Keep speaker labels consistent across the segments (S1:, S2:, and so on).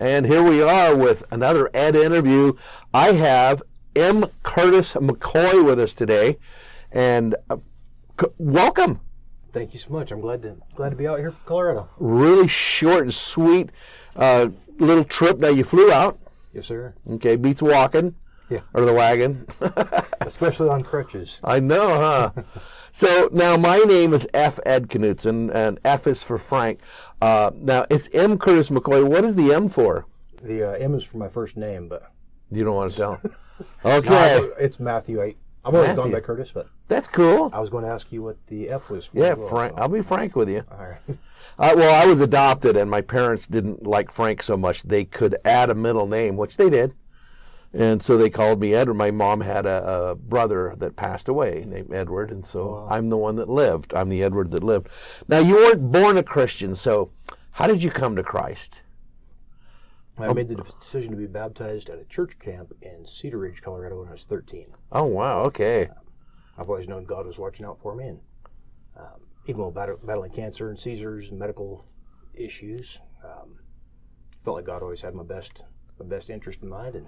S1: And here we are with another Ed interview. I have M. Curtis McCoy with us today. And uh, c- welcome.
S2: Thank you so much. I'm glad to glad to be out here from Colorado.
S1: Really short and sweet uh, little trip. Now, you flew out.
S2: Yes, sir.
S1: Okay, beats walking.
S2: Yeah.
S1: Or the wagon.
S2: Especially on crutches.
S1: I know, huh? so now my name is F. Ed Knutson, and F is for Frank. Uh, now it's M. Curtis McCoy. What is the M for?
S2: The uh, M is for my first name, but
S1: You don't want to tell. Okay,
S2: I- it's Matthew. I, I've always gone by Curtis, but
S1: that's cool.
S2: I was going to ask you what the F was for.
S1: Yeah,
S2: well,
S1: Frank.
S2: so-
S1: I'll be frank with you.
S2: All right.
S1: Uh, well, I was adopted, and my parents didn't like Frank so much they could add a middle name, which they did, and so they called me Edward. My mom had a, a brother that passed away named Edward, and so I'm the one that lived. I'm the Edward that lived. Now, you weren't born a Christian, so how did you come to Christ?
S2: I made the decision to be baptized at a church camp in Cedar Ridge, Colorado, when I was 13.
S1: Oh, wow. Okay.
S2: I've always known God was watching out for me, and um, even while battle, battling cancer and seizures and medical issues, um, felt like God always had my best my best interest in mind, and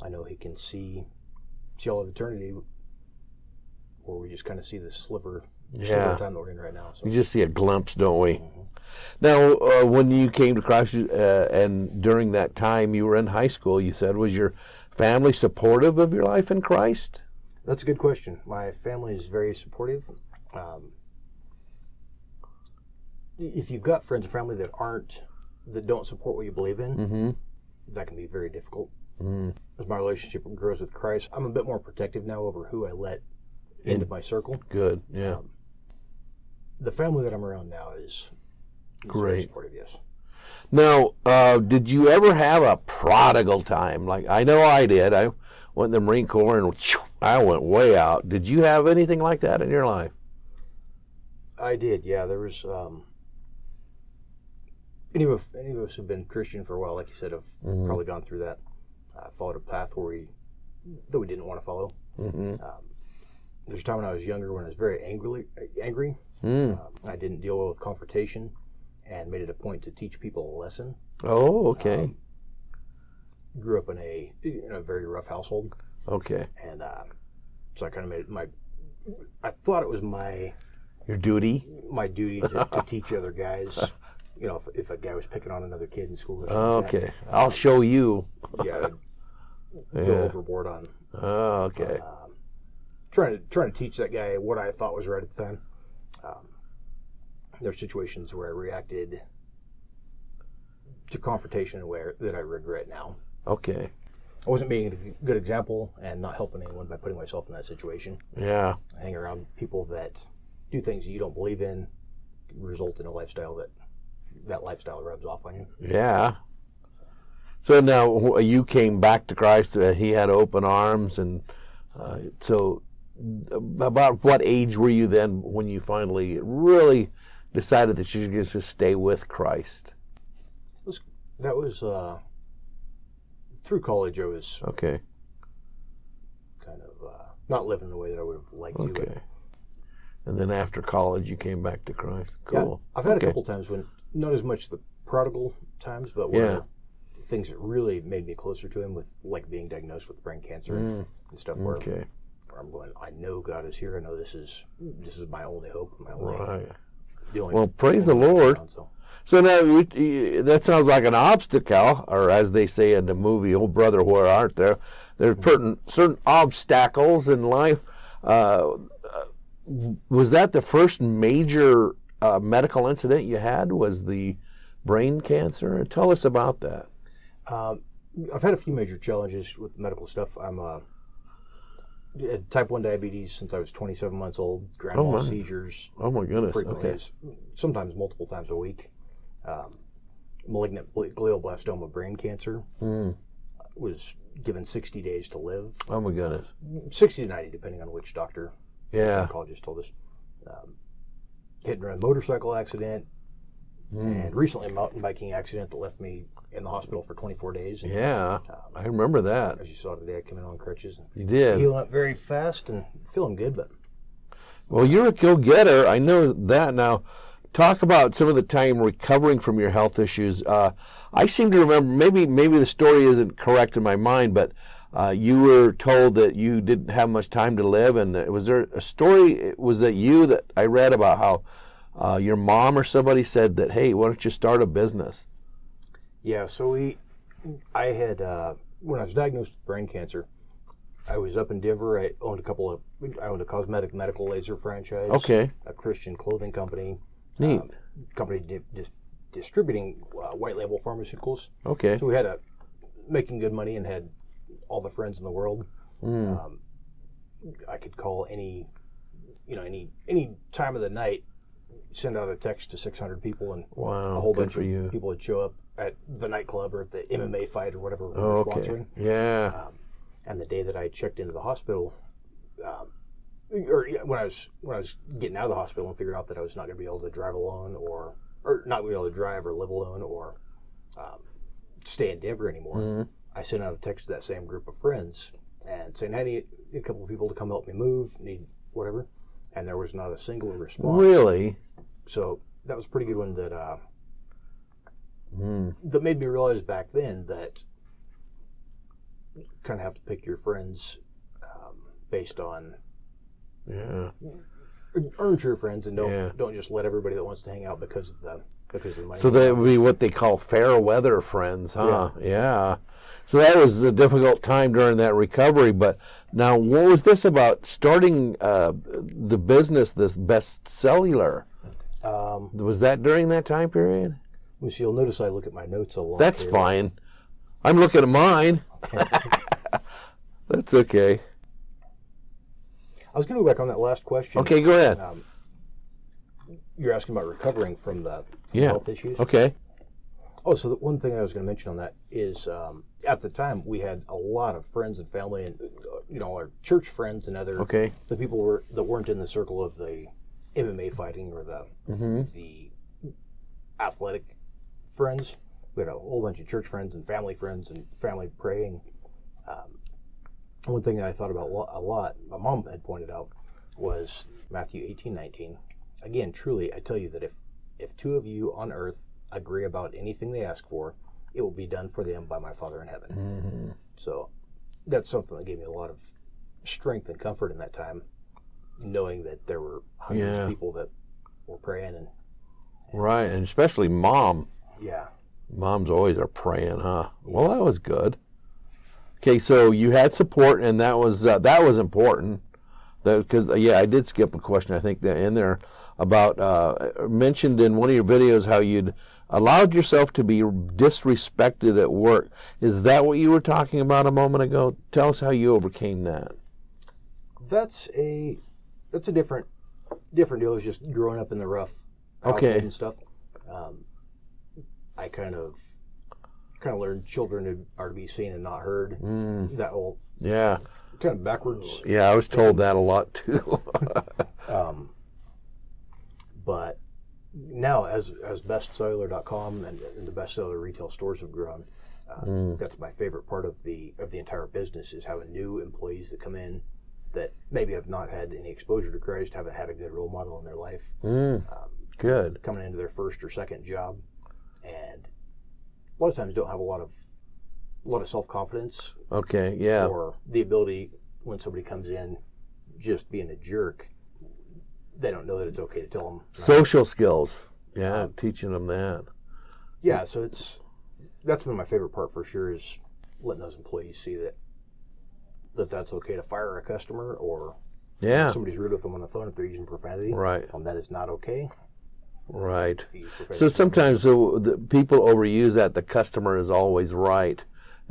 S2: I know He can see see all of eternity, or we just kind of see the sliver,
S1: Yeah.
S2: of time that we're in right now. So
S1: We just see a glimpse, don't we? Now, uh, when you came to Christ, uh, and during that time you were in high school, you said, was your family supportive of your life in Christ?
S2: that's a good question. My family is very supportive. Um, if you've got friends and family that aren't that don't support what you believe in,
S1: Mm-hmm.
S2: that can be very difficult.
S1: Mm.
S2: As my relationship grows with Christ, I'm a bit more protective now over who I let into my circle.
S1: Good. Yeah.
S2: Um, the family that I'm around now is, is very
S1: Great.
S2: supportive. Yes.
S1: Now, uh, did you ever have a prodigal time? Like I know I did. I went in the Marine Corps and I went way out. Did you have anything like that in your life?
S2: I did. Yeah, there was. Um, any of any of us who've been Christian for a while, like you said, have
S1: Mhm.
S2: probably gone through that. Uh, followed a path where we that we didn't want to follow.
S1: Mm-hmm.
S2: Um, there's a time when I was younger when I was very angry. Angry.
S1: Mm.
S2: Um, I didn't deal well with confrontation, and made it a point to teach people a lesson.
S1: Oh, okay.
S2: Um, grew up in a in a very rough household,
S1: okay.
S2: and uh, so I kind of made it my. I thought it was my
S1: Your duty.
S2: my duty to, to teach other guys. You know, if, if a guy was picking on another kid in school or something. like
S1: Okay. I'll show you.
S2: yeah,
S1: Yeah.
S2: go overboard on
S1: Oh, okay.
S2: um, trying to trying to teach that guy what I thought was right at the time. Um, there are situations where I reacted to confrontation in a way that I regret now.
S1: Okay.
S2: I wasn't being a good example and not helping anyone by putting myself in that situation.
S1: Yeah.
S2: Hang around people that do things you don't believe in, result in a lifestyle that that lifestyle rubs off on you.
S1: Yeah. So now you came back to Christ. Uh, he had open arms, and uh, so uh, about what age were you then when you finally really decided that you should just stay with Christ?
S2: That was uh, through college. I was
S1: Okay.
S2: kind of uh, not living the way that I would have liked to.
S1: Okay. And then after college, you came back to Christ.
S2: Yeah,
S1: Cool.
S2: I've had
S1: Okay.
S2: a couple times when not as much the prodigal times, but where
S1: Yeah.
S2: things that really made me closer to him with like being diagnosed with brain cancer
S1: Mm,
S2: and stuff where,
S1: okay.
S2: where I'm going, I know God is here. I know this is this is my only hope, my only,
S1: Right.
S2: only
S1: Well, praise the Lord.
S2: around, So
S1: So now that sounds like an obstacle, or as they say in the movie, "Oh brother, where art there?" There's certain certain obstacles in life. Uh, uh, was that the first major uh, medical incident you had? Was the brain cancer? Tell us about that.
S2: um, I've had a few major challenges with medical stuff. I'm uh, type one diabetes since I was 27 months old. Grand
S1: Oh,
S2: mal seizures
S1: Oh my goodness.
S2: frequently,
S1: Okay.
S2: sometimes multiple times a week. Um, malignant glioblastoma brain cancer
S1: Mm.
S2: was given 60 days to live.
S1: Oh my goodness.
S2: 60 to 90, depending on which doctor
S1: Yeah.
S2: oncologist told us. Um, hit and run motorcycle accident,
S1: Mm.
S2: and recently a mountain biking accident that left me in the hospital for 24 days. And,
S1: Yeah.
S2: um,
S1: I remember that.
S2: as you saw today, I came in on crutches. And
S1: You did.
S2: healing up very fast and feeling good, but
S1: Well, you're a go-getter. I know that now. talk about some of the time recovering from your health issues. Uh, I seem to remember maybe maybe the story isn't correct in my mind, but uh, you were told that you didn't have much time to live, and that, was there a story? Was that you that I read about how uh, your mom or somebody said that, hey, why don't you start a business?
S2: Yeah, so we, I had uh, when I was diagnosed with brain cancer, I was up in Denver. I owned a couple of, I owned a cosmetic medical laser franchise.
S1: Okay.
S2: A Christian clothing company.
S1: Neat.
S2: um, company di- dis- distributing uh, white label pharmaceuticals.
S1: Okay.
S2: So we had a making good money and had all the friends in the world.
S1: Mm.
S2: Um, I could call any, you know, any any time of the night, send out a text to 600 people, and
S1: Wow.
S2: a whole bunch of
S1: you.
S2: people would show up at the nightclub or at the MMA fight or whatever we were
S1: Oh, okay.
S2: sponsoring.
S1: Yeah.
S2: Um, and the day that I checked into the hospital, um, or when I was when I was getting out of the hospital and figured out that I was not going to be able to drive alone, or or not be able to drive or live alone, or um, stay in Denver anymore,
S1: Mhm.
S2: I sent out a text to that same group of friends and saying, "I need a couple of people to come help me move, need whatever," and there was not a single response.
S1: Really?
S2: So that was a pretty good one that uh,
S1: Mm.
S2: that made me realize back then that you kind of have to pick your friends um, based on
S1: Yeah.
S2: earn true friends and don't
S1: Yeah.
S2: don't just let everybody that wants to hang out because of the because of.
S1: So that would be what they call fair weather friends, huh? Yeah. So that was a difficult time during that recovery. But now, what was this about starting uh, the business, this Best Cellular?
S2: um,
S1: Was that during that time period?
S2: me see, you'll notice I look at my notes a lot.
S1: That's
S2: here.
S1: fine. I'm looking at mine. That's okay.
S2: I was going to go back on that last question.
S1: Okay, go ahead.
S2: Um, you're asking about recovering from the from
S1: Yeah.
S2: health issues.
S1: Okay.
S2: Oh, so the one thing I was going to mention on that is um, at the time we had a lot of friends and family and you know our church friends and other
S1: Okay.
S2: the people were that weren't in the circle of the MMA fighting or the
S1: Mm-hmm.
S2: the athletic friends. We had a whole bunch of church friends and family friends and family praying. Um, one thing that I thought about a lot, my mom had pointed out, was Matthew eighteen nineteen. Again, truly, I tell you that if if two of you on earth agree about anything they ask for, it will be done for them by my Father in heaven.
S1: Mm-hmm.
S2: So that's something that gave me a lot of strength and comfort in that time, knowing that there were hundreds
S1: Yeah.
S2: of people that were praying and
S1: Right, and especially mom.
S2: yeah.
S1: Moms always are praying, huh? Well, that was good. Okay, so you had support, and that was uh, that was important. Because yeah, I did skip a question. I think that in there about uh, mentioned in one of your videos how you'd allowed yourself to be disrespected at work. Is that what you were talking about a moment ago? Tell us how you overcame that.
S2: That's a that's a different different deal. Is just growing up in the rough
S1: Okay.
S2: and stuff. Um, I kind of kind of learned children are to be seen and not heard.
S1: Mm,
S2: That whole
S1: yeah,
S2: kind of backwards.
S1: yeah, I was told that a lot too.
S2: Um, but now, as as bestcellular.com and, and the Best Cellular retail stores have grown, uh,
S1: Mm.
S2: that's my favorite part of the of the entire business is having new employees that come in that maybe have not had any exposure to Christ, haven't had a good role model in their life,
S1: mm,
S2: um,
S1: good.
S2: coming into their first or second job, and a lot of times don't have a lot of a lot of self confidence
S1: Okay, yeah.
S2: or the ability when somebody comes in just being a jerk. They don't know that it's okay to tell them.
S1: Social skills. Yeah,
S2: Um,
S1: teaching them that.
S2: Yeah, so it's that's been my favorite part for sure is letting those employees see that that that's okay to fire a customer or
S1: Yeah,
S2: if somebody's rude with them on the phone if they're using profanity.
S1: right,
S2: Um, that is not okay.
S1: right.
S2: If you use profanity.
S1: So sometimes the, the people overuse that the customer is always right,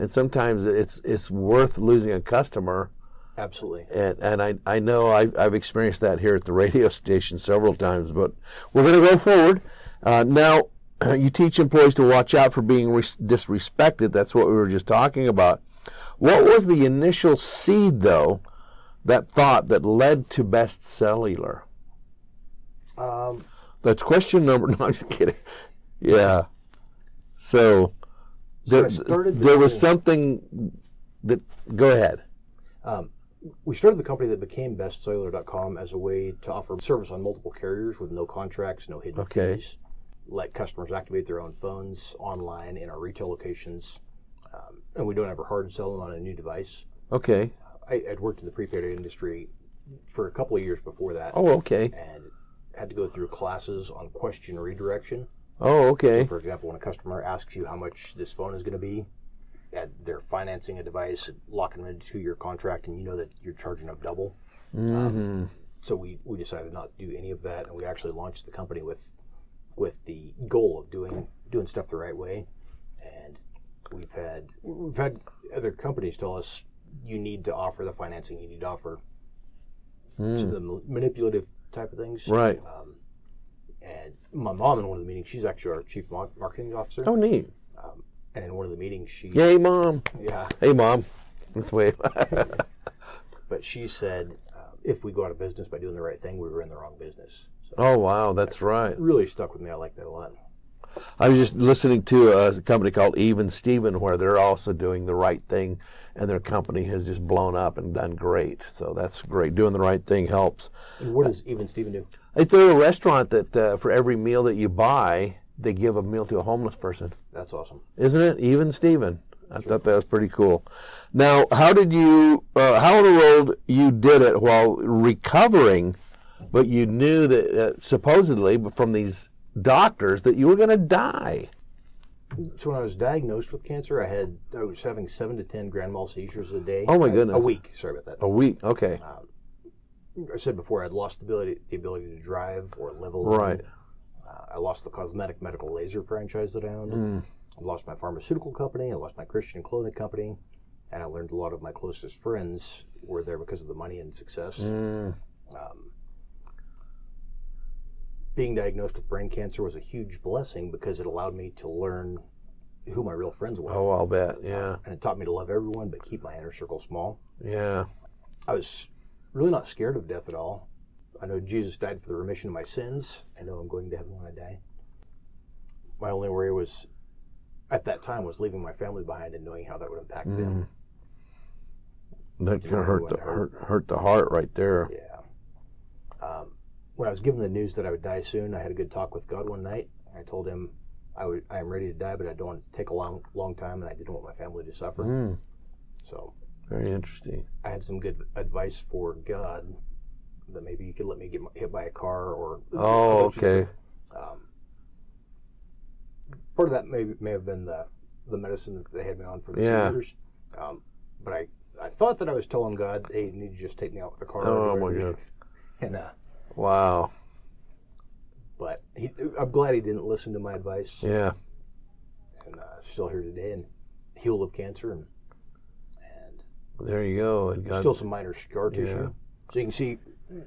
S1: and sometimes it's it's worth losing a customer.
S2: absolutely.
S1: And and I I know I've, I've experienced that here at the radio station several times. But we're going to go forward uh, now. You teach employees to watch out for being res- disrespected. That's what we were just talking about. What was the initial seed, though, that thought that led to Best Cellular?
S2: Um,
S1: That's question number. No, I'm just kidding. Yeah. So,
S2: So I
S1: there, there was something that. Go ahead.
S2: um, we started the company that became bestcellular.com as a way to offer service on multiple carriers with no contracts, no hidden
S1: Okay.
S2: fees. Let customers activate their own phones online in our retail locations, um, and we don't ever hard sell them on a new device.
S1: Okay.
S2: I, I'd worked in the prepaid industry for a couple of years before that,
S1: Oh, okay.
S2: and had to go through classes on question redirection.
S1: Oh, okay.
S2: For example, when a customer asks you how much this phone is going to be, they're financing a device, locking them into your contract, and you know that you're charging them double.
S1: Mm-hmm.
S2: So we, we decided not to do any of that, and we actually launched the company with with the goal of doing doing stuff the right way. And we've had we've had other companies tell us you need to offer the financing, you need to offer some of the manipulative type of things.
S1: Right.
S2: Um, and my mom in one of the meetings, she's actually our chief marketing officer.
S1: Oh, neat.
S2: And in one of the meetings, she
S1: Yay, mom.
S2: yeah,
S1: Hey, mom. This way.
S2: but she said uh, if we go out of business by doing the right thing, we were in the wrong business. So
S1: oh, wow. That's right.
S2: really stuck with me. I like that a lot.
S1: I was just listening to a company called Even Steven where they're also doing the right thing and their company has just blown up and done great. So that's great. Doing the right thing helps.
S2: And what does even Steven do?
S1: Like they're a restaurant that uh, for every meal that you buy, they give a meal to a homeless person.
S2: That's awesome.
S1: Isn't it? Even Steven. I thought that was pretty cool. Now, how did you, uh, how in the world you did it while recovering, but you knew that uh, supposedly from these doctors that you were going to die?
S2: So when I was diagnosed with cancer, I had I was having seven to ten grand mal seizures a day.
S1: Oh, my goodness.
S2: A week. Sorry about that.
S1: A week. Okay.
S2: I said before I'd lost the ability the ability to drive or alone.
S1: Right.
S2: Uh, I lost the cosmetic medical laser franchise that I owned.
S1: Mm.
S2: I lost my pharmaceutical company. I lost my Christian clothing company, and I learned a lot of my closest friends were there because of the money and success.
S1: Mm.
S2: Um, being diagnosed with brain cancer was a huge blessing because it allowed me to learn who my real friends were.
S1: Oh, I'll bet. Yeah.
S2: And it taught me to love everyone but keep my inner circle small.
S1: Yeah.
S2: I was really not scared of death at all. I know Jesus died for the remission of my sins. I know I'm going to heaven when I die. My only worry was, at that time, was leaving my family behind and knowing how that would impact them.
S1: That can hurt the hurt, hurt the heart right there.
S2: Yeah. Um, when I was given the news that I would die soon, I had a good talk with God one night. I told him I would I am ready to die, but I don't want it to take a long long time, and I didn't want my family to suffer.
S1: Mm.
S2: So
S1: Very interesting.
S2: I had some good advice for God that maybe you could let me get hit by a car or.
S1: Oh, okay.
S2: Um, part of that may may have been the the medicine that they had me on for the
S1: Yeah.
S2: seizures. Um, but I I thought that I was telling God, "Hey, you need to just take me out with the car."
S1: Oh, my
S2: whatever."
S1: God.
S2: And uh,
S1: Wow.
S2: but he, I'm glad he didn't listen to my advice,
S1: Yeah.
S2: and uh, still here today and healed of cancer and
S1: There you go. God,
S2: still some minor scar
S1: Yeah.
S2: tissue. So you can see,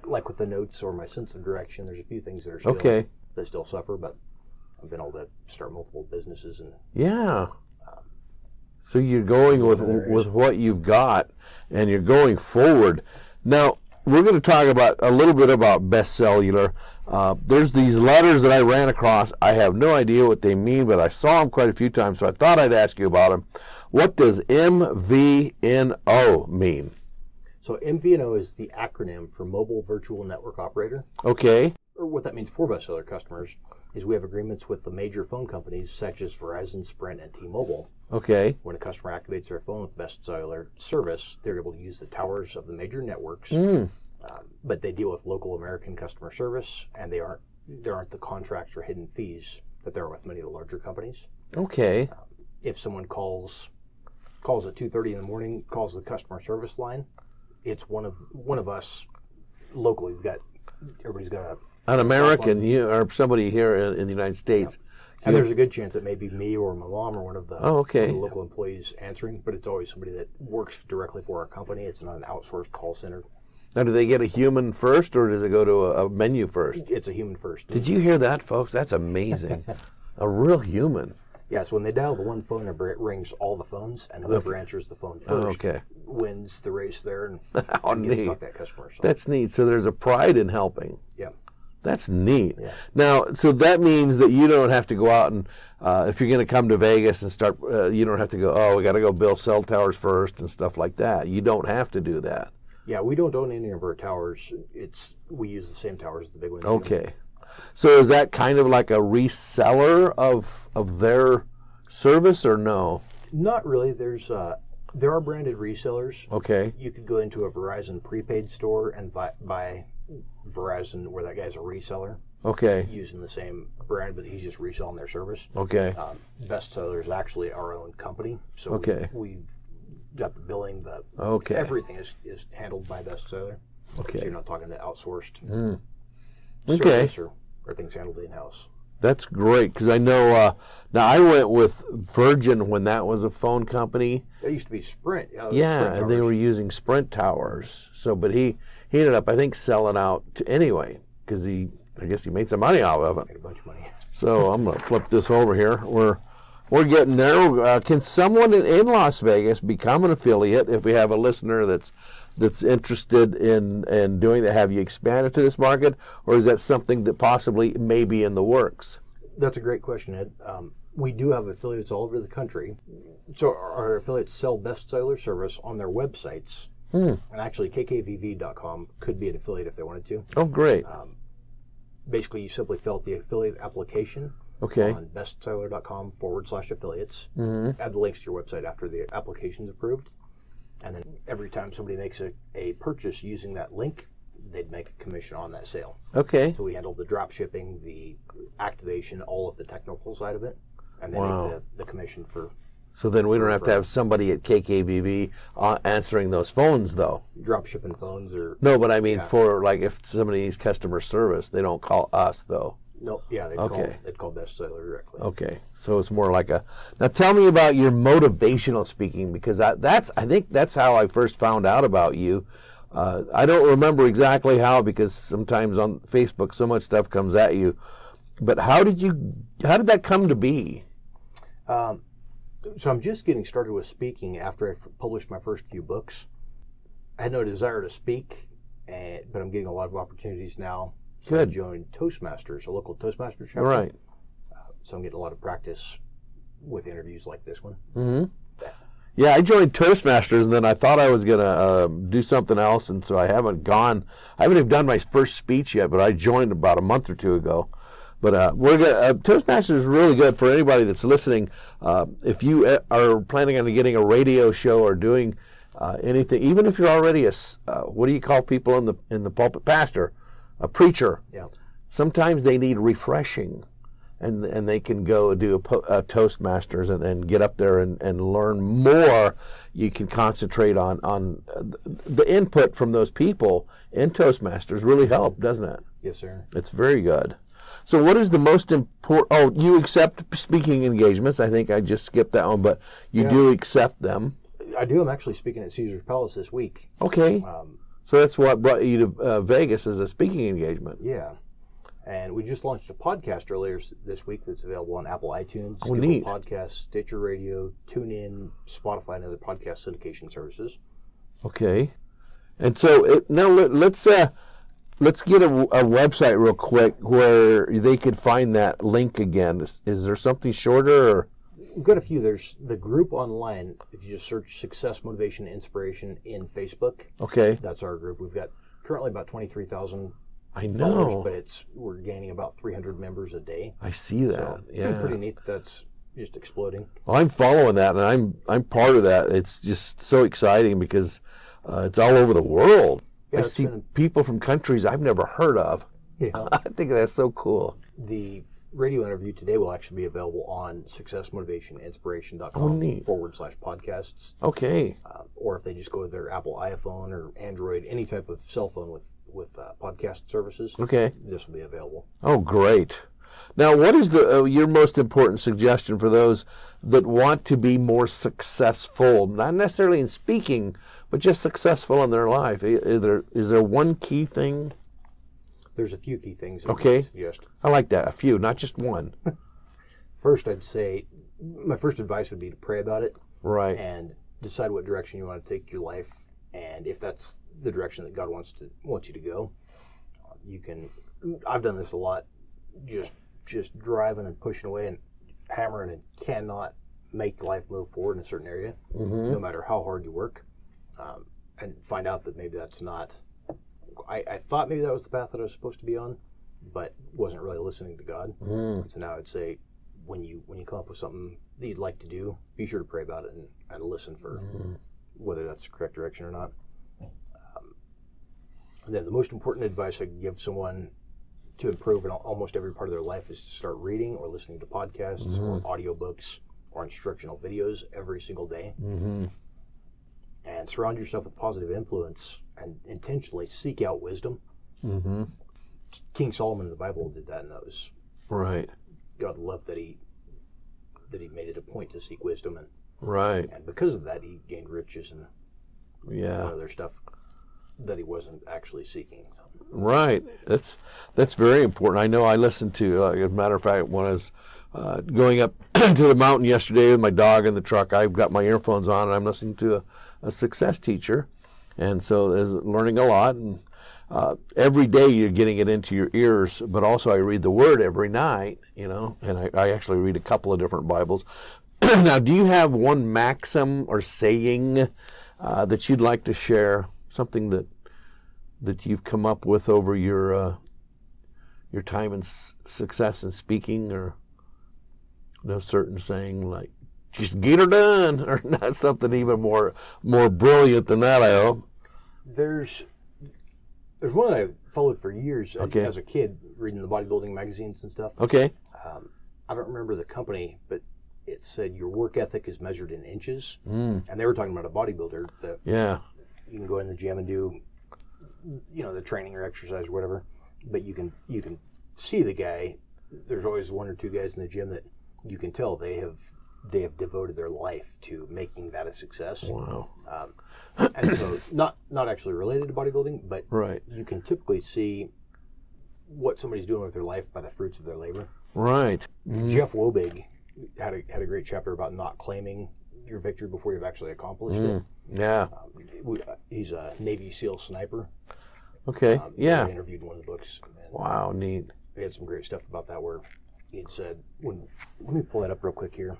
S2: like with the notes or my sense of direction, there's a few things that are still
S1: okay.
S2: that still suffer, but I've been able to start multiple businesses and
S1: Yeah. Um, so you're going with with what you've got, and you're going forward. Now we're going to talk about a little bit about best cellular. Uh, there's these letters that I ran across. I have no idea what they mean, but I saw them quite a few times, so I thought I'd ask you about them. What does MVNO mean?
S2: So MVNO is the acronym for Mobile Virtual Network Operator.
S1: Okay.
S2: Or what that means for Best bestseller customers is we have agreements with the major phone companies such as Verizon, Sprint, and T-Mobile.
S1: Okay.
S2: When a customer activates their phone with best cellular service, they're able to use the towers of the major networks,
S1: Mm.
S2: um, but they deal with local American customer service, and they aren't there aren't the contracts or hidden fees that there are with many of the larger companies.
S1: Okay.
S2: If someone calls calls at two thirty in the morning, calls the customer service line, it's one of one of us locally. We've got everybody's got a
S1: An American, you or somebody here in, in the United States.
S2: And there's a good chance it may be me or my mom or one of the,
S1: Oh, okay.
S2: the local employees answering, but it's always somebody that works directly for our company. It's not an outsourced call center.
S1: Now, do they get a human first, or does it go to a, a menu first?
S2: It's a human first.
S1: Did you hear that, folks? That's amazing. a real human.
S2: Yes, when they dial the one phone number, it rings all the phones, and whoever answers the phone
S1: Oh,
S2: first
S1: okay.
S2: wins the race there and,
S1: oh,
S2: How gets to
S1: neat.
S2: talk that customer. So,
S1: That's neat. So there's a pride in helping.
S2: yeah.
S1: That's neat.
S2: Yeah.
S1: Now, so that means that you don't have to go out and, uh, if you're going to come to Vegas and start, uh, you don't have to go, oh, we got to go build cell towers first and stuff like that. You don't have to do that.
S2: Yeah, we don't own any of our towers. It's we use the same towers as the big ones.
S1: Okay. So is that kind of like a reseller of of their service or no?
S2: Not really. There's uh, there are branded resellers.
S1: Okay.
S2: You could go into a Verizon prepaid store and buy, buy Verizon where that guy's a reseller
S1: Okay.
S2: using the same brand, but he's just reselling their service.
S1: Okay.
S2: Um, Best Cellular is actually our own company, so
S1: Okay.
S2: we've got the billing, the
S1: Okay.
S2: everything is, is handled by Best Cellular. So
S1: Okay.
S2: So you're not talking to outsourced
S1: Mm. Okay.
S2: service or, or things handled in house.
S1: That's great because I know. Uh, now I went with Virgin when that was a phone company.
S2: That used to be Sprint. Yeah,
S1: Yeah,
S2: Sprint
S1: and they were using Sprint towers. So, but he he ended up, I think, selling out to anyway because he, I guess, he made some money out of it.
S2: made a bunch of money.
S1: So I'm gonna flip this over here. We're we're getting there. Uh, can someone in, in Las Vegas become an affiliate if we have a listener that's that's interested in in doing that? Have you expanded to this market, or is that something that possibly may be in the works?
S2: That's a great question, Ed. Um, we do have affiliates all over the country. So our, our affiliates sell Best Cellular service on their websites.
S1: Hmm.
S2: And actually, kkvv.com could be an affiliate if they wanted to.
S1: Oh, great.
S2: Basically, you simply fill out the affiliate application
S1: Okay.
S2: on bestcellular.com forward slash affiliates.
S1: Mhm.
S2: Add the links to your website after the application's approved. And then every time somebody makes a, a purchase using that link, they'd make a commission on that sale.
S1: Okay.
S2: So we handle the drop shipping, the activation, all of the technical side of it, and then
S1: Wow.
S2: make the, the commission for
S1: So then we don't have to have somebody at KKVV uh, answering those phones, though.
S2: drop shipping phones or
S1: No, but I mean,
S2: Yeah.
S1: for like if somebody needs customer service, they don't call us, though.
S2: no, yeah, they'd call
S1: Okay.
S2: they'd call Best Cellular directly.
S1: Okay, so it's more like a. Now, tell me about your motivational speaking because I, that's I think that's how I first found out about you. Uh, I don't remember exactly how because sometimes on Facebook so much stuff comes at you. But how did you? How did that come to be?
S2: Um, so I'm just getting started with speaking after I f- published my first few books. I had no desire to speak, and, but I'm getting a lot of opportunities now. So I
S1: Good.
S2: joined Toastmasters, a local Toastmasters chapter.
S1: Right.
S2: So I'm getting a lot of practice with interviews like this one.
S1: hmm Yeah, I joined Toastmasters, and then I thought I was gonna um, do something else, and so I haven't gone. I haven't even done my first speech yet, but I joined about a month or two ago. But uh, we're gonna, uh, Toastmasters is really good for anybody that's listening. Uh, if you uh, are planning on getting a radio show or doing uh, anything, even if you're already a uh, what do you call people in the in the pulpit pastor, a preacher,
S2: Yeah.
S1: sometimes they need refreshing and and they can go do a, po- a toastmasters and, and get up there and, and learn more you can concentrate on on the input from those people in toastmasters really help doesn't it
S2: Yes, sir.
S1: it's very good so what is the most important oh you accept speaking engagements i think i just skipped that one but you
S2: Yeah.
S1: do accept them
S2: I do. I'm actually speaking at Caesar's Palace this week.
S1: okay
S2: Um,
S1: so that's what brought you to uh, vegas as a speaking engagement
S2: Yeah. And we just launched a podcast earlier this week that's available on Apple iTunes,
S1: Oh,
S2: Google
S1: neat.
S2: Podcasts, Stitcher Radio, TuneIn, Spotify, and other podcast syndication services.
S1: Okay, and so it, now let, let's uh, let's get a, a website real quick where they could find that link again. Is, is there something shorter? Or?
S2: We've got a few. There's the group online. If you just search Success, Motivation, Inspiration in Facebook,
S1: Okay,
S2: that's our group. We've got currently about 23,000
S1: I
S2: followers,
S1: know.
S2: but it's we're gaining about 300 members a day.
S1: I see that.
S2: So
S1: yeah,
S2: pretty neat. That's just exploding.
S1: well, I'm following that, and I'm I'm part of that. It's just so exciting because uh, it's all over the world.
S2: Yeah,
S1: I see
S2: been-
S1: people from countries I've never heard of.
S2: Yeah.
S1: I think that's so cool.
S2: The radio interview today will actually be available on successmotivationinspiration.com
S1: Oh, neat.
S2: forward slash podcasts.
S1: Okay,
S2: Uh, or if they just go to their Apple iPhone or Android, any type of cell phone with, with uh, podcast services,
S1: okay.
S2: this will be available.
S1: Oh, great. Now, what is the uh, your most important suggestion for those that want to be more successful, not necessarily in speaking, but just successful in their life? Is there is there one key thing?
S2: There's a few key things
S1: Okay.
S2: Suggest.
S1: I like that. A few, not just one.
S2: First, I'd say my first advice would be to pray about it
S1: Right.
S2: and decide what direction you want to take your life, and if that's the direction that God wants to wants you to go, you can. I've done this a lot, just just driving and pushing away and hammering and cannot make life move forward in a certain area,
S1: hmm
S2: no matter how hard you work. Um, and find out that maybe that's not. I, I thought maybe that was the path that I was supposed to be on, but wasn't really listening to God.
S1: Mm.
S2: So now I'd say, when you when you come up with something that you'd like to do, be sure to pray about it and, and listen for
S1: Mm.
S2: whether that's the correct direction or not. Um, and then the most important advice I could give someone to improve in almost every part of their life is to start reading or listening to podcasts or audiobooks or instructional videos every single day
S1: Mm-hmm.
S2: and surround yourself with positive influence and intentionally seek out wisdom.
S1: Mm-hmm.
S2: King Solomon in the Bible did that, and that was
S1: Right.
S2: God loved that he that he made it a point to seek wisdom, and,
S1: Right.
S2: and because of that, he gained riches and
S1: Yeah.
S2: other stuff that he wasn't actually seeking.
S1: Right. That's that's very important. I know. I listened to. Uh, as a matter of fact, when I was uh, going up to the mountain yesterday with my dog in the truck, I've got my earphones on and I'm listening to a, a success teacher, and so there's learning a lot. And uh, every day you're getting it into your ears, but also I read the Word every night. You know, and I, I actually read a couple of different Bibles. now, do you have one maxim or saying uh, that you'd like to share? Something that that you've come up with over your uh, your time and s- success in speaking, or no certain saying like "just get her done," or not something even more more brilliant than that? I hope.
S2: There's there's one that I followed for years as-
S1: Okay.
S2: as a kid, reading the bodybuilding magazines and stuff.
S1: Okay.
S2: Um, I don't remember the company, but it said your work ethic is measured in inches,
S1: Mm,
S2: and they were talking about a bodybuilder that
S1: yeah.
S2: You can go in the gym and do, you know, the training or exercise or whatever, but you can you can see the guy. There's always one or two guys in the gym that you can tell they have they have devoted their life to making that a success.
S1: Wow.
S2: Um, and so not not actually related to bodybuilding, but
S1: Right.
S2: you can typically see what somebody's doing with their life by the fruits of their labor.
S1: Right. Mm,
S2: Jeff Wobig had a had a great chapter about not claiming your victory before you've actually accomplished it.
S1: Yeah.
S2: Um, we, he's a Navy SEAL sniper.
S1: Okay.
S2: Um,
S1: Yeah.
S2: I interviewed in one of the books.
S1: Wow. Neat.
S2: He had some great stuff about that where he had said, when, let me pull that up real quick here.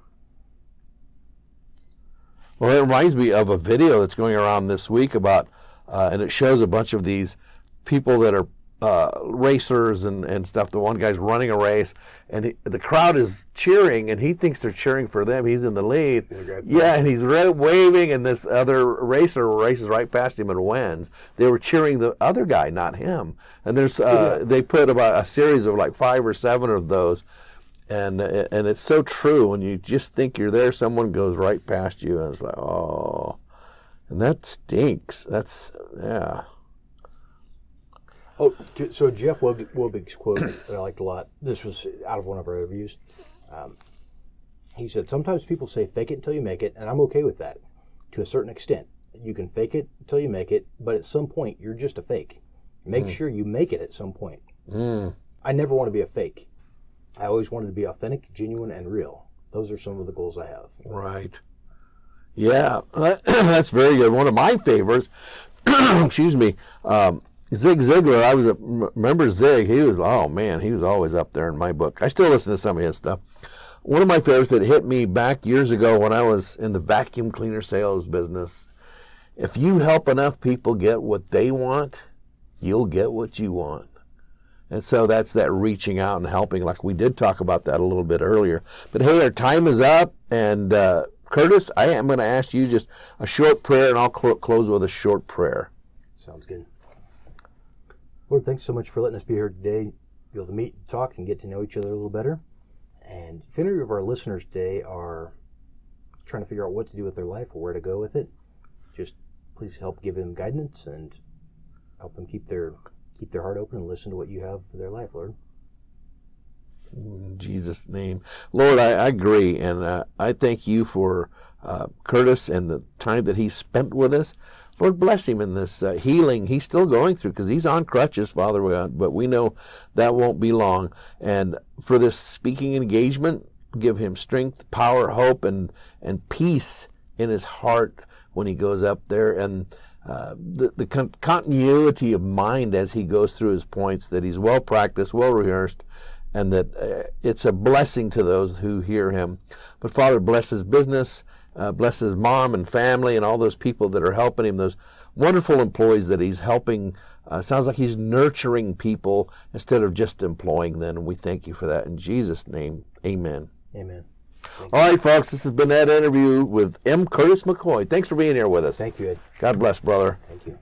S1: Well, it reminds me of a video that's going around this week about, uh, and it shows a bunch of these people that are uh, racers and, and stuff. The one guy's running a race, and he, the crowd is cheering, and he thinks they're cheering for them. He's in the lead. Yeah, and he's ra- waving, and this other racer races right past him and wins. They were cheering the other guy, not him. And there's uh, they put about a series of like five or seven of those, and and it's so true. When you just think you're there, someone goes right past you, and it's like, oh, and that stinks. That's yeah.
S2: Oh, so Jeff Wobig, Wobig's quote that I liked a lot. This was out of one of our interviews. Um, he said, "Sometimes people say fake it until you make it, and I'm okay with that to a certain extent. You can fake it until you make it, but at some point you're just a fake. Make sure you make it at some point.
S1: Mm.
S2: I never want to be a fake. I always wanted to be authentic, genuine, and real. Those are some of the goals I have.
S1: Right. Yeah, that's very good. One of my favorites, excuse me, um, Zig Ziglar. I was a, remember Zig. He was oh man, he was always up there in my book. I still listen to some of his stuff. One of my favorites that hit me back years ago when I was in the vacuum cleaner sales business. If you help enough people get what they want, you'll get what you want. And so that's that reaching out and helping, like we did talk about that a little bit earlier. But hey, our time is up, and uh, Curtis, I am going to ask you just a short prayer, and I'll cl- close with a short prayer.
S2: Sounds good. Lord, thanks so much for letting us be here today, be able to meet, talk, and get to know each other a little better. And if any of our listeners today are trying to figure out what to do with their life or where to go with it, just please help give them guidance and help them keep their keep their heart open and listen to what you have for their life, Lord.
S1: In Jesus' name. Lord, I, I agree, and uh, I thank you for uh, Curtis and the time that he spent with us. Lord, bless him in this uh, healing he's still going through because he's on crutches, Father God, but we know that won't be long. And for this speaking engagement, give him strength, power, hope, and, and peace in his heart when he goes up there. And uh, the, the con- continuity of mind as he goes through his points, that he's well practiced, well rehearsed, and that uh, it's a blessing to those who hear him. But Father, bless his business Uh, bless his mom and family and all those people that are helping him, those wonderful employees that he's helping. Uh, sounds like he's nurturing people instead of just employing them. And we thank you for that. In Jesus' name, amen.
S2: Amen.
S1: All right, folks, this has been that interview with M. Curtis McCoy. Thanks for being here with us.
S2: Thank you, Ed.
S1: God bless, brother.
S2: Thank you.